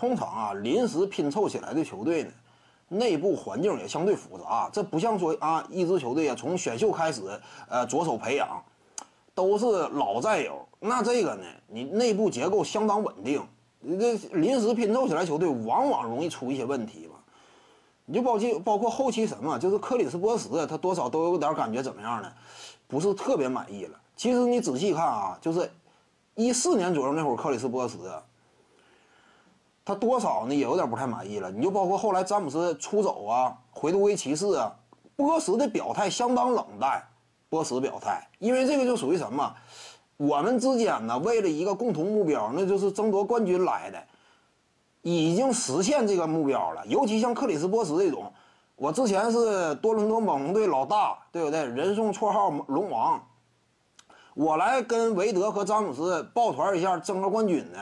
通常啊，临时拼凑起来的球队呢，内部环境也相对复杂。这不像说啊，一支球队啊，从选秀开始，呃，着手培养，都是老战友。那这个呢，你内部结构相当稳定，你这临时拼凑起来球队，往往容易出一些问题吧。你就包括包括后期什么，就是克里斯波什，他多少都有点感觉怎么样呢？不是特别满意了。其实你仔细看啊，就是一四年左右那会儿，克里斯波什。他多少呢，也有点不太满意了。你就包括后来詹姆斯出走啊，回杜威骑士啊，波什的表态相当冷淡。波什表态，因为这个就属于什么？我们之间呢，为了一个共同目标，那就是争夺冠军来的，已经实现这个目标了。尤其像克里斯波什这种，我之前是多伦多猛龙队老大，对不对？人送绰号“龙王”，我来跟韦德和詹姆斯抱团一下争个冠军呢。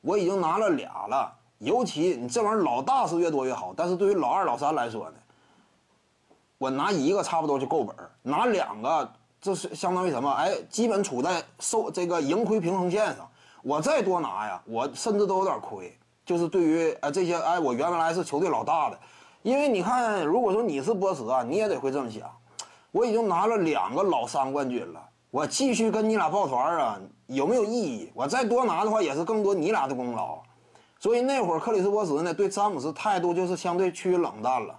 我已经拿了俩了。尤其你这玩意儿老大是越多越好，但是对于老二、老三来说呢，我拿一个差不多就够本儿，拿两个这是相当于什么？哎，基本处在收这个盈亏平衡线上。我再多拿呀，我甚至都有点亏。就是对于呃这些哎，我原来是球队老大的，因为你看，如果说你是波什啊，你也得会这么想。我已经拿了两个老三冠军了，我继续跟你俩抱团啊，有没有意义？我再多拿的话，也是更多你俩的功劳。所以那会儿克里斯波什呢，对詹姆斯态度就是相对趋于冷淡了。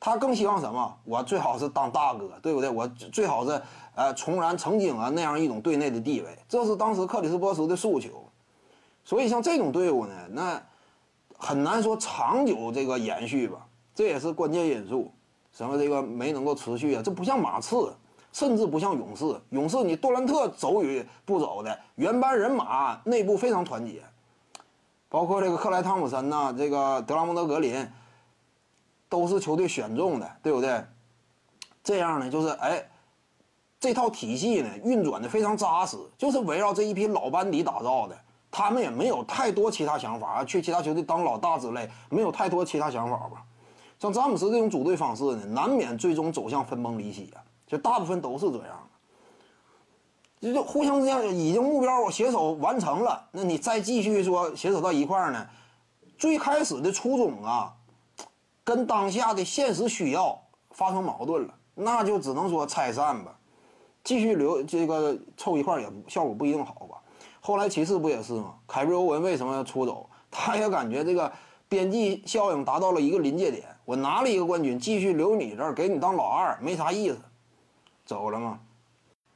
他更希望什么？我最好是当大哥，对不对？我最好是呃重燃曾经啊那样一种队内的地位，这是当时克里斯波什的诉求。所以像这种队伍呢，那很难说长久这个延续吧，这也是关键因素。什么这个没能够持续啊？这不像马刺，甚至不像勇士。勇士你杜兰特走与不走的，原班人马内部非常团结。包括这个克莱汤普森呐，这个德拉蒙德格林，都是球队选中的，对不对？这样呢，就是哎，这套体系呢运转的非常扎实，就是围绕这一批老班底打造的。他们也没有太多其他想法，去其他球队当老大之类，没有太多其他想法吧。像詹姆斯这种组队方式呢，难免最终走向分崩离析啊，就大部分都是这样。就互相之间已经目标我携手完成了，那你再继续说携手到一块儿呢？最开始的初衷啊，跟当下的现实需要发生矛盾了，那就只能说拆散吧。继续留这个凑一块儿也效果不一定好吧。后来骑士不也是吗？凯瑞欧文为什么要出走？他也感觉这个边际效应达到了一个临界点，我拿了一个冠军，继续留你这儿给你当老二没啥意思，走了吗？